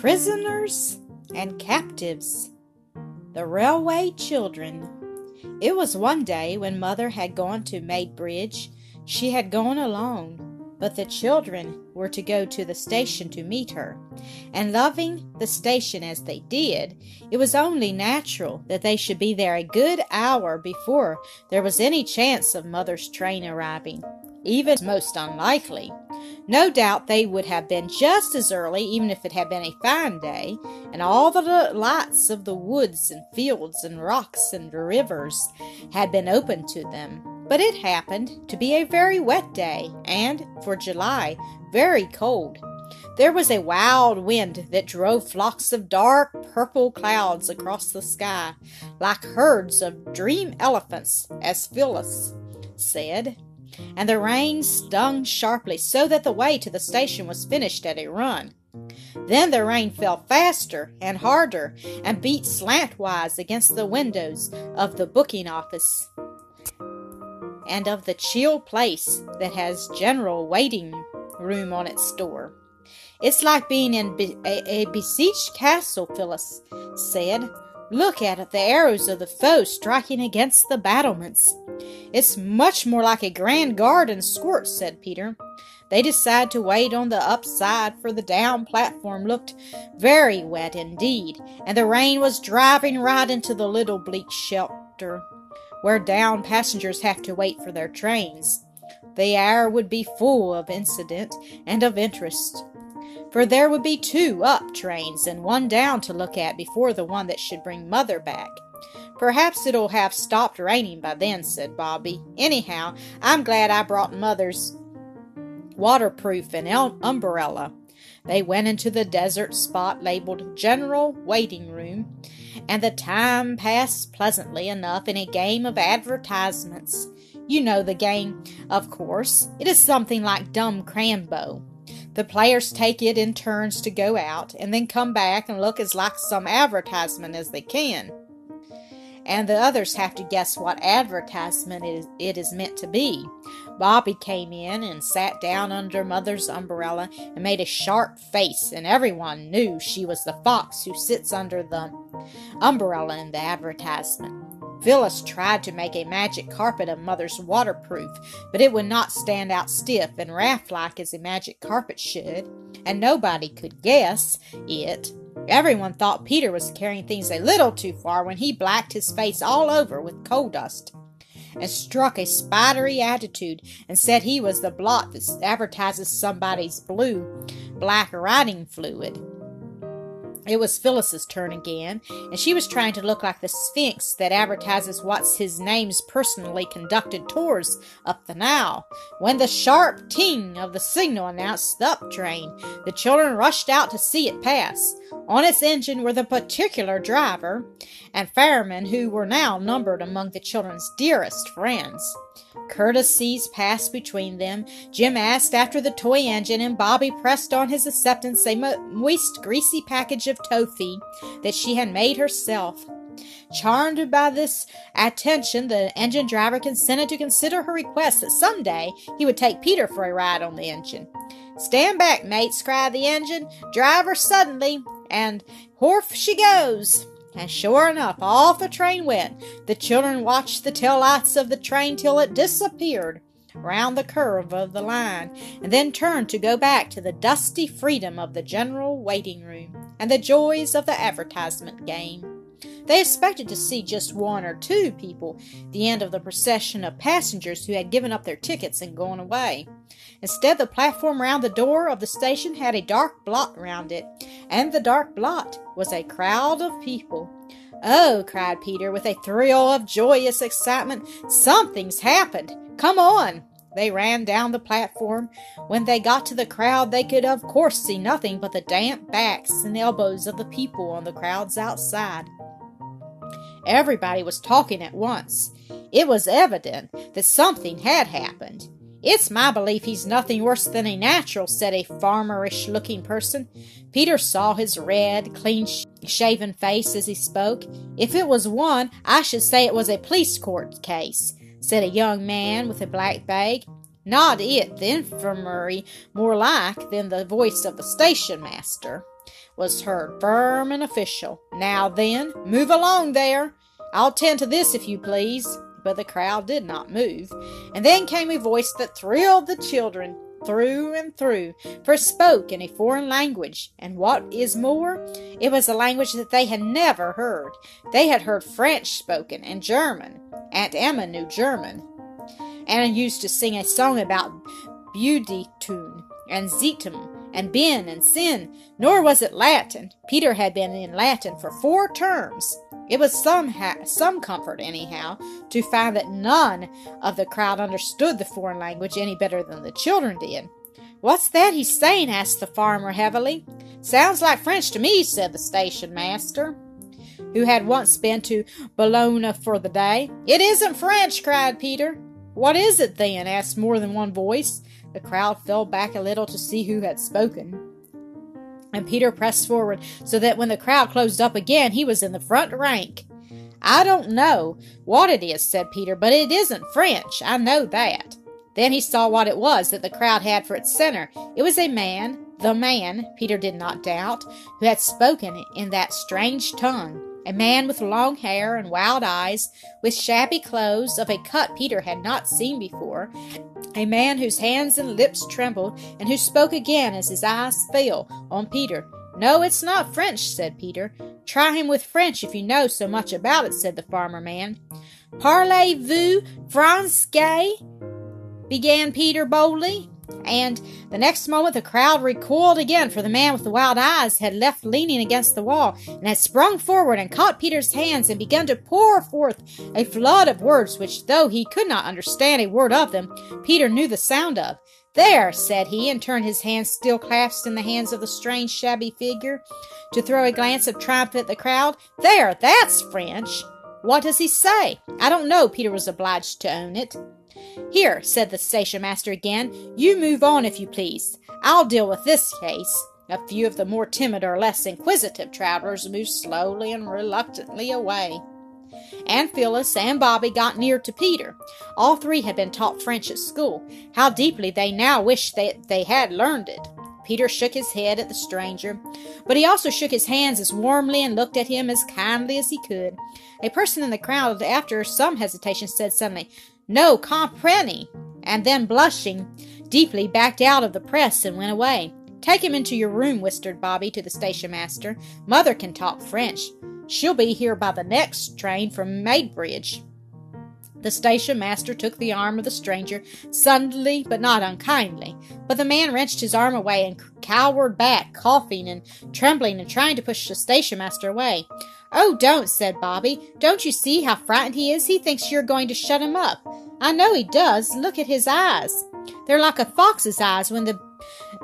Prisoners and captives. The railway children. It was one day when mother had gone to Maidbridge. She had gone alone, but the children were to go to the station to meet her. And loving the station as they did, it was only natural that they should be there a good hour before there was any chance of mother's train arriving, even most unlikely. No doubt they would have been just as early, even if it had been a fine day, and all the lights of the woods and fields and rocks and rivers had been open to them. But it happened to be a very wet day, and, for July, very cold. There was a wild wind that drove flocks of dark purple clouds across the sky, like herds of dream elephants, as Phyllis said and the rain stung sharply so that the way to the station was finished at a run. Then the rain fell faster and harder and beat slantwise against the windows of the booking office and of the chill place that has general waiting room on its door. It's like being in be- a, a besieged castle, Phyllis said. Look at it, the arrows of the foe striking against the battlements. It's much more like a grand garden squirt, said Peter. They decided to wait on the upside, for the down platform looked very wet indeed, and the rain was driving right into the little bleak shelter where down passengers have to wait for their trains. The air would be full of incident and of interest, for there would be two up trains and one down to look at before the one that should bring Mother back. Perhaps it'll have stopped raining by then, said Bobby. Anyhow, I'm glad I brought Mother's waterproof and umbrella. They went into the desert spot labeled General Waiting Room, and the time passed pleasantly enough in a game of advertisements. You know the game, of course. It is something like Dumb Crambo. The players take it in turns to go out and then come back and look as like some advertisement as they can and the others have to guess what advertisement it is, meant to be. Bobby came in and sat down under Mother's umbrella and made a sharp face, and everyone knew she was the fox who sits under the umbrella in the advertisement. Phyllis tried to make a magic carpet of Mother's waterproof, but it would not stand out stiff and raft like as a magic carpet should, and nobody could guess it Everyone thought Peter was carrying things a little too far when he blacked his face all over with coal dust and struck a spidery attitude and said he was the blot that advertises somebody's blue black writing fluid. It was Phyllis's turn again, and she was trying to look like the Sphinx that advertises what's his name's personally conducted tours up the Nile. When the sharp ting of the signal announced the up train, the children rushed out to see it pass. On its engine were the particular driver and fireman who were now numbered among the children's dearest friends. Courtesies passed between them. Jim asked after the toy engine, and Bobby pressed on his acceptance a moist, greasy package of toffee that she had made herself. Charmed by this attention, the engine driver consented to consider her request that some day he would take Peter for a ride on the engine. Stand back, mates, cried the engine driver suddenly, and horf she goes. And sure enough, off the train went. The children watched the tail lights of the train till it disappeared round the curve of the line, and then turned to go back to the dusty freedom of the general waiting room and the joys of the advertisement game. They expected to see just one or two people, the end of the procession of passengers who had given up their tickets and gone away. Instead, the platform round the door of the station had a dark blot round it, and the dark blot was a crowd of people. Oh, cried Peter with a thrill of joyous excitement, something's happened. Come on! They ran down the platform. When they got to the crowd, they could, of course, see nothing but the damp backs and elbows of the people on the crowds outside. Everybody was talking at once. It was evident that something had happened. It's my belief he's nothing worse than a natural, said a farmerish looking person. Peter saw his red, clean shaven face as he spoke. If it was one, I should say it was a police court case, said a young man with a black bag. Not it, the infirmary, more like than the voice of the station master. was heard firm and official. Now then, move along there. I'll tend to this if you please. But the crowd did not move. And then came a voice that thrilled the children through and through, for spoke in a foreign language, and what is more, it was a language that they had never heard. They had heard French spoken and German. Aunt Emma knew German. Anna used to sing a song about bedeuten and Zeiten and Ben and Sin, nor was it Latin. Peter had been in Latin for four terms. It was some, ha- some comfort, anyhow, to find that none of the crowd understood the foreign language any better than the children did. What's that he's saying? asked the farmer heavily. Sounds like French to me, said the station master, who had once been to Boulogne for the day. It isn't French, cried Peter. What is it then? asked more than one voice. The crowd fell back a little to see who had spoken. And Peter pressed forward so that when the crowd closed up again, he was in the front rank. I don't know what it is, said Peter, but it isn't French. I know that. Then he saw what it was that the crowd had for its center. It was a man, the man, Peter did not doubt, who had spoken in that strange tongue. A man with long hair and wild eyes, with shabby clothes of a cut Peter had not seen before, a man whose hands and lips trembled, and who spoke again as his eyes fell on Peter. No, it's not French, said Peter. Try him with French if you know so much about it, said the farmer man. Parlez-vous français? began Peter boldly and the next moment the crowd recoiled again, for the man with the wild eyes had left leaning against the wall, and had sprung forward and caught Peter's hands and begun to pour forth a flood of words which, though he could not understand a word of them, Peter knew the sound of. There, said he, and turned his hands still clasped in the hands of the strange, shabby figure, to throw a glance of triumph at the crowd. There, that's French. What does he say? I don't know, Peter was obliged to own it. Here, said the station master again, you move on if you please. I'll deal with this case. A few of the more timid or less inquisitive travelers moved slowly and reluctantly away. And Phyllis and Bobby got near to Peter. All three had been taught French at school. How deeply they now wished that they had learned it. Peter shook his head at the stranger, but he also shook his hands as warmly and looked at him as kindly as he could. A person in the crowd, after some hesitation, said suddenly, no, comprenny, and then blushing deeply backed out of the press and went away. Take him into your room, whispered Bobby to the station master. Mother can talk French. She'll be here by the next train from Maidbridge. The station master took the arm of the stranger, suddenly but not unkindly. But the man wrenched his arm away and cowered back, coughing and trembling and trying to push the station master away. Oh, don't, said Bobby. Don't you see how frightened he is? He thinks you're going to shut him up. I know he does. Look at his eyes. They're like a fox's eyes when the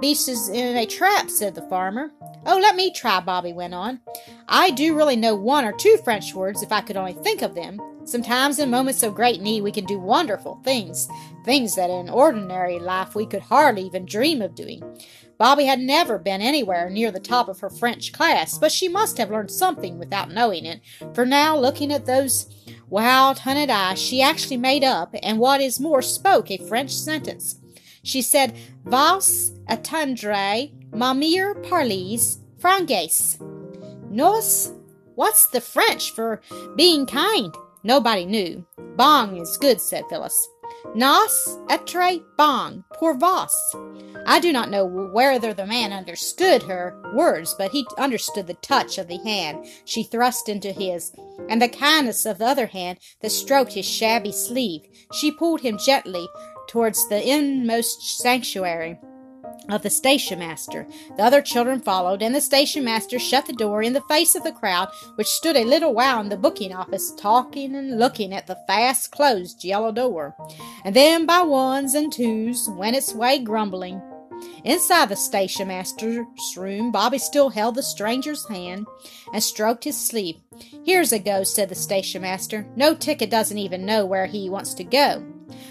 beast is in a trap, said the farmer. Oh, let me try, Bobby went on. I do really know one or two French words if I could only think of them. Sometimes in moments of great need we can do wonderful things, things that in ordinary life we could hardly even dream of doing. Bobby had never been anywhere near the top of her French class, but she must have learned something without knowing it, for now, looking at those wild, hunted eyes, she actually made up, and what is more, spoke a French sentence. She said, Vas attendre ma mère parlez français. Nos, what's the French for being kind? Nobody knew. Bong is good, said Phyllis. Nas etre bong pour vos. I do not know whether the man understood her words, but he understood the touch of the hand she thrust into his, and the kindness of the other hand that stroked his shabby sleeve. She pulled him gently towards the inmost sanctuary of the station master. The other children followed, and the station master shut the door in the face of the crowd, which stood a little while in the booking office, talking and looking at the fast closed yellow door, and then by ones and twos went its way grumbling. Inside the station master's room, Bobby still held the stranger's hand and stroked his sleeve. Here's a go, said the station master. No ticket doesn't even know where he wants to go.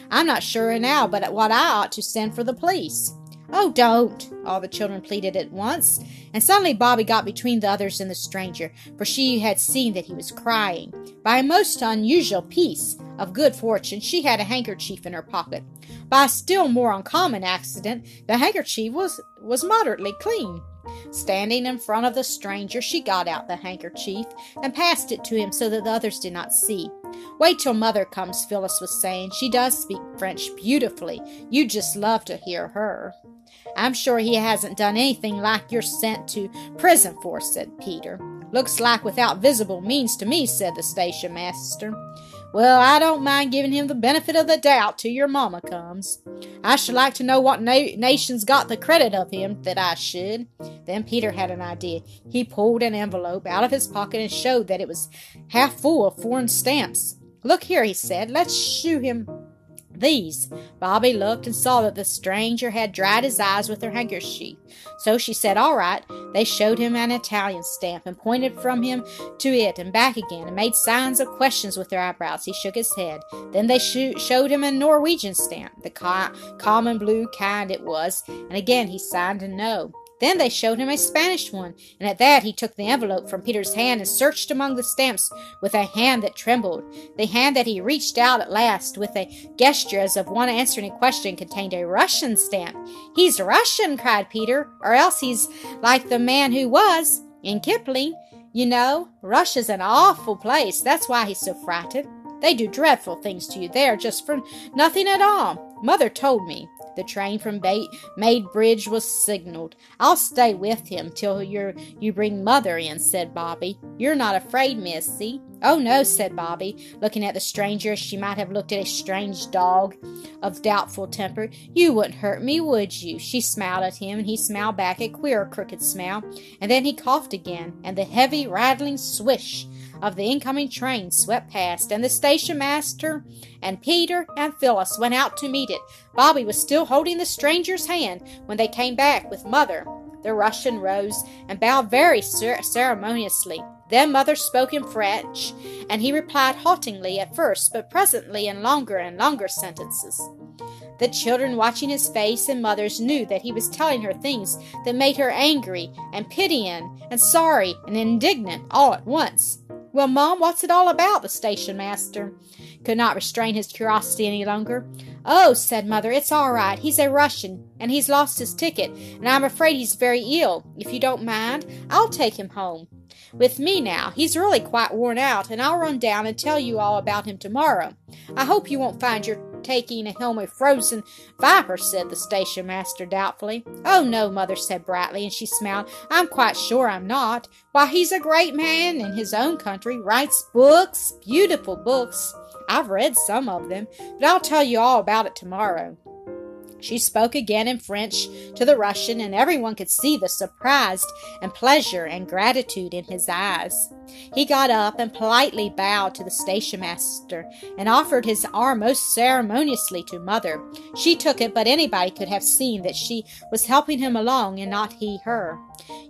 I'm not sure now but what I ought to send for the police. Oh, don't! All the children pleaded at once, and suddenly Bobby got between the others and the stranger, for she had seen that he was crying. By a most unusual piece of good fortune, she had a handkerchief in her pocket. By a still more uncommon accident, the handkerchief was, was moderately clean. Standing in front of the stranger, she got out the handkerchief and passed it to him so that the others did not see. Wait till Mother comes, Phyllis was saying. She does speak French beautifully. You'd just love to hear her. I'm sure he hasn't done anything like you're sent to prison for, said Peter. Looks like without visible means to me, said the station master. Well, I don't mind giving him the benefit of the doubt till your mamma comes. I should like to know what na- nation's got the credit of him, that I should. Then Peter had an idea. He pulled an envelope out of his pocket and showed that it was half full of foreign stamps. Look here, he said. Let's shew him these. Bobby looked and saw that the stranger had dried his eyes with her handkerchief. So she said, All right. They showed him an Italian stamp and pointed from him to it and back again and made signs of questions with their eyebrows. He shook his head. Then they sh- showed him a Norwegian stamp, the co- common blue kind it was, and again he signed a no. Then they showed him a Spanish one, and at that he took the envelope from Peter's hand and searched among the stamps with a hand that trembled. The hand that he reached out at last with a gesture as of one answering a question contained a Russian stamp. He's Russian, cried Peter, or else he's like the man who was in Kipling. You know, Russia's an awful place. That's why he's so frightened. They do dreadful things to you there just for nothing at all. Mother told me. The train from ba- Maidbridge was signaled. I'll stay with him till you you bring Mother in, said Bobby. You're not afraid, Missy? Oh, no, said Bobby, looking at the stranger as she might have looked at a strange dog of doubtful temper. You wouldn't hurt me, would you? She smiled at him, and he smiled back a queer, crooked smile. And then he coughed again, and the heavy, rattling swish of the incoming train swept past, and the station master and Peter and Phyllis went out to meet it. Bobby was still holding the stranger's hand when they came back with Mother. The Russian rose and bowed very cer- ceremoniously. Then Mother spoke in French, and he replied haltingly at first, but presently in longer and longer sentences. The children watching his face and Mother's knew that he was telling her things that made her angry and pitying and sorry and indignant all at once. Well, Mom, what's it all about? The station master could not restrain his curiosity any longer. Oh, said Mother, it's all right. He's a Russian, and he's lost his ticket, and I'm afraid he's very ill. If you don't mind, I'll take him home. With me now. He's really quite worn out, and I'll run down and tell you all about him tomorrow. I hope you won't find you're taking a frozen viper, said the station master doubtfully. Oh, no, Mother said brightly, and she smiled. I'm quite sure I'm not. Why, he's a great man in his own country, writes books, beautiful books. I've read some of them, but I'll tell you all about it tomorrow. She spoke again in French to the Russian, and everyone could see the surprise and pleasure and gratitude in his eyes. He got up and politely bowed to the station master and offered his arm most ceremoniously to Mother. She took it, but anybody could have seen that she was helping him along and not he her.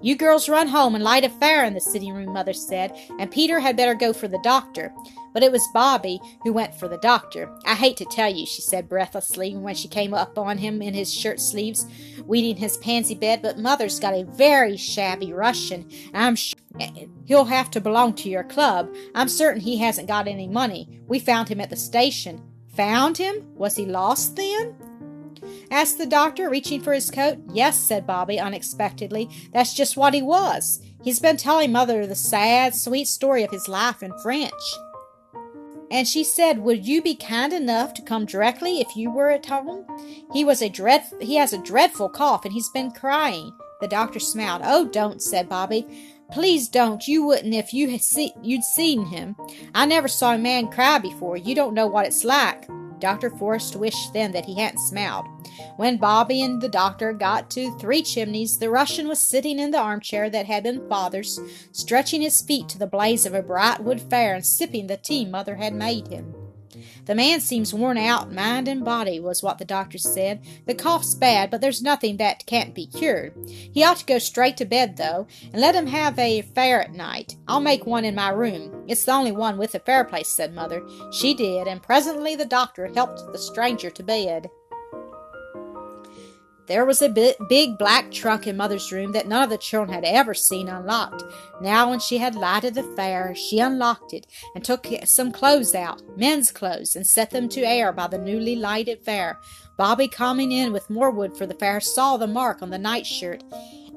You girls run home and light a fire in the sitting room, Mother said, and Peter had better go for the doctor. But it was Bobby who went for the doctor. I hate to tell you, she said breathlessly when she came up on him in his shirt sleeves, weeding his pansy bed, but Mother's got a very shabby Russian, I'm sure he'll have to belong to your club. I'm certain he hasn't got any money. We found him at the station. Found him? Was he lost then? Asked the doctor, reaching for his coat. Yes, said Bobby unexpectedly. That's just what he was. He's been telling Mother the sad, sweet story of his life in French. And she said, "Would you be kind enough to come directly if you were at home? He was a dread he has a dreadful cough and he's been crying." The doctor smiled. "Oh, don't," said Bobby. "Please don't. You wouldn't if you had see, you'd seen him. I never saw a man cry before. You don't know what it's like." Dr. Forrest wished then that he hadn't smiled. When Bobby and the doctor got to Three Chimneys, the Russian was sitting in the armchair that had been Father's, stretching his feet to the blaze of a bright wood fire and sipping the tea Mother had made him. The man seems worn out, mind and body, was what the doctor said. The cough's bad, but there's nothing that can't be cured. He ought to go straight to bed, though, and let him have a fire at night. I'll make one in my room. It's the only one with a fireplace, said Mother. She did, and presently the doctor helped the stranger to bed. There was a big black trunk in Mother's room that none of the children had ever seen unlocked. Now, when she had lighted the fire, she unlocked it and took some clothes out, men's clothes, and set them to air by the newly lighted fire. Bobby, coming in with more wood for the fire, saw the mark on the nightshirt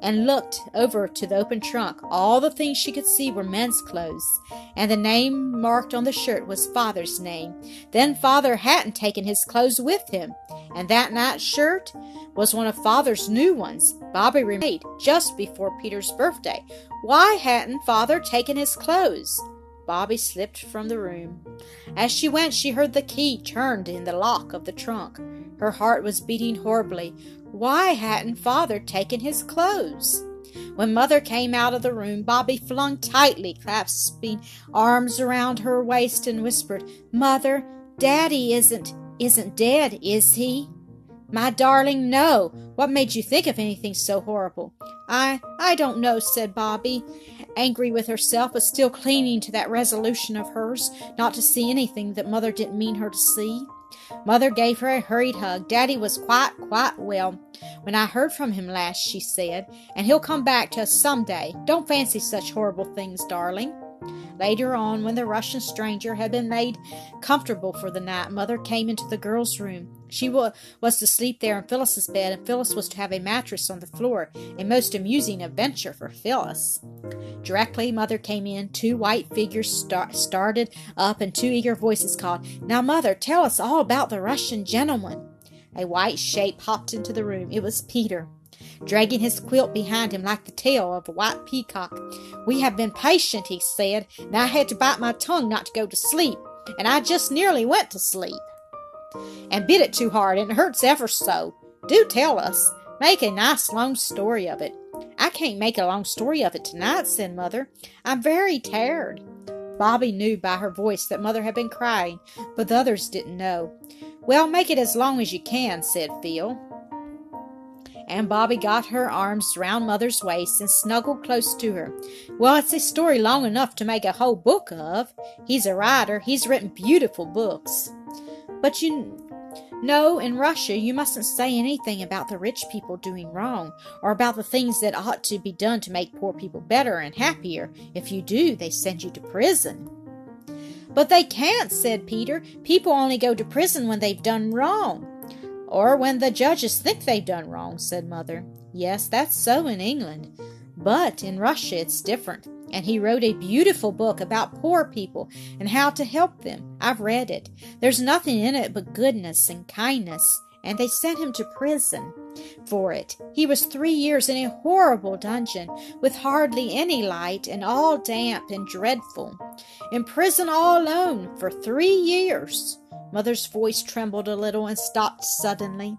and looked over to the open trunk. All the things she could see were men's clothes, and the name marked on the shirt was Father's name. Then Father hadn't taken his clothes with him, and that night's shirt was one of Father's new ones Bobby remade just before Peter's birthday. Why hadn't Father taken his clothes? Bobby slipped from the room. As she went, she heard the key turned in the lock of the trunk. Her heart was beating horribly. Why hadn't Father taken his clothes? When Mother came out of the room, Bobby flung tightly, clasping arms around her waist, and whispered, Mother, Daddy isn't isn't dead, is he? My darling, no. What made you think of anything so horrible? I I don't know, said Bobby, angry with herself, but still clinging to that resolution of hers not to see anything that Mother didn't mean her to see. Mother gave her a hurried hug. Daddy was quite, quite well when I heard from him last, she said, and he'll come back to us some day. Don't fancy such horrible things, darling. Later on, when the Russian stranger had been made comfortable for the night, Mother came into the girl's room. She wa- was to sleep there in Phyllis's bed, and Phyllis was to have a mattress on the floor, a most amusing adventure for Phyllis. Directly Mother came in, two white figures star- started up, and two eager voices called, Now, Mother, tell us all about the Russian gentleman. A white shape hopped into the room. It was Peter dragging his quilt behind him like the tail of a white peacock. We have been patient, he said, and I had to bite my tongue not to go to sleep, and I just nearly went to sleep. And bit it too hard, and it hurts ever so. Do tell us. Make a nice long story of it. I can't make a long story of it tonight, said Mother. I'm very tired. Bobby knew by her voice that Mother had been crying, but the others didn't know. Well, make it as long as you can, said Phil and Bobby got her arms round Mother's waist and snuggled close to her. Well, it's a story long enough to make a whole book of. He's a writer, he's written beautiful books. But you know, in Russia, you mustn't say anything about the rich people doing wrong, or about the things that ought to be done to make poor people better and happier. If you do, they send you to prison. But they can't, said Peter. People only go to prison when they've done wrong. Or when the judges think they've done wrong, said Mother. Yes, that's so in England. But in Russia it's different. And he wrote a beautiful book about poor people and how to help them. I've read it. There's nothing in it but goodness and kindness. And they sent him to prison for it. He was three years in a horrible dungeon with hardly any light and all damp and dreadful. In prison all alone for three years. Mother's voice trembled a little and stopped suddenly.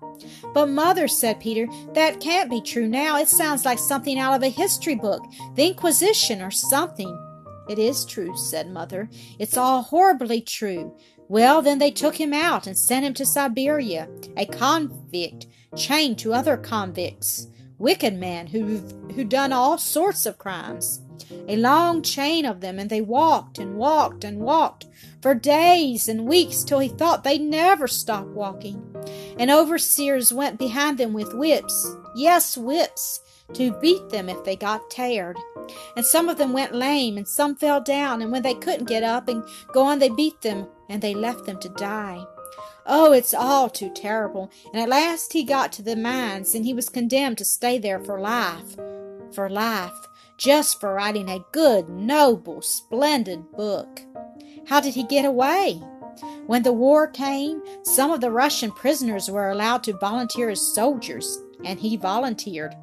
But, Mother, said Peter, that can't be true now. It sounds like something out of a history book, the Inquisition or something. It is true, said Mother. It's all horribly true. Well, then they took him out and sent him to Siberia, a convict, chained to other convicts, wicked men who've who done all sorts of crimes. A long chain of them, and they walked and walked and walked for days and weeks till he thought they'd never stop walking. And overseers went behind them with whips, yes, whips, to beat them if they got tired. And some of them went lame, and some fell down, and when they couldn't get up and go on, they beat them, and they left them to die. Oh, it's all too terrible. And at last he got to the mines, and he was condemned to stay there for life. For life. Just for writing a good, noble, splendid book. How did he get away? When the war came, some of the Russian prisoners were allowed to volunteer as soldiers, and he volunteered.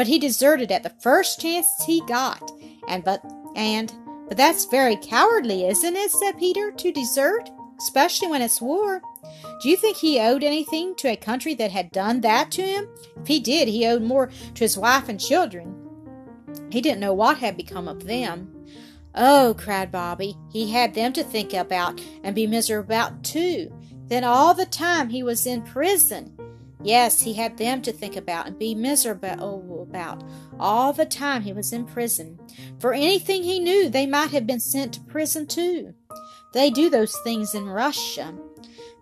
But he deserted at the first chance he got. And but and but that's very cowardly, isn't it? said Peter, to desert, especially when it's war. Do you think he owed anything to a country that had done that to him? If he did, he owed more to his wife and children. He didn't know what had become of them. Oh, cried Bobby, he had them to think about and be miserable about too. Then all the time he was in prison. Yes, he had them to think about and be miserable about all the time he was in prison. For anything he knew, they might have been sent to prison too. They do those things in Russia.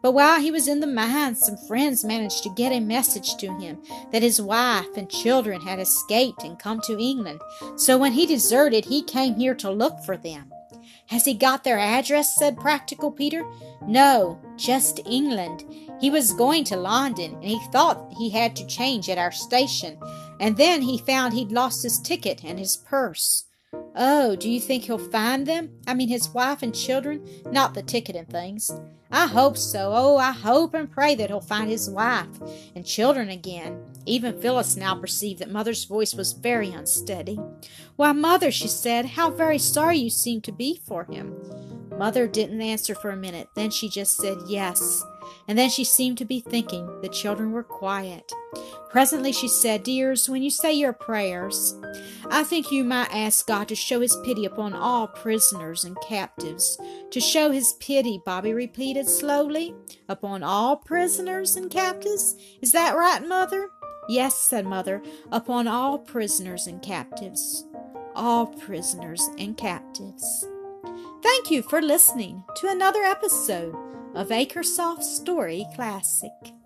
But while he was in the mines, some friends managed to get a message to him that his wife and children had escaped and come to England. So when he deserted, he came here to look for them. Has he got their address? said Practical Peter. No, just England. He was going to London, and he thought he had to change at our station. And then he found he'd lost his ticket and his purse. Oh, do you think he'll find them? I mean, his wife and children, not the ticket and things. I hope so. Oh, I hope and pray that he'll find his wife and children again. Even Phyllis now perceived that Mother's voice was very unsteady. Why, Mother, she said, how very sorry you seem to be for him. Mother didn't answer for a minute. Then she just said yes. And then she seemed to be thinking. The children were quiet. Presently she said, Dears, when you say your prayers, I think you might ask God to show his pity upon all prisoners and captives. To show his pity, Bobby repeated slowly, upon all prisoners and captives. Is that right, Mother? Yes, said Mother, upon all prisoners and captives. All prisoners and captives. Thank you for listening to another episode of Acresoft Story Classic.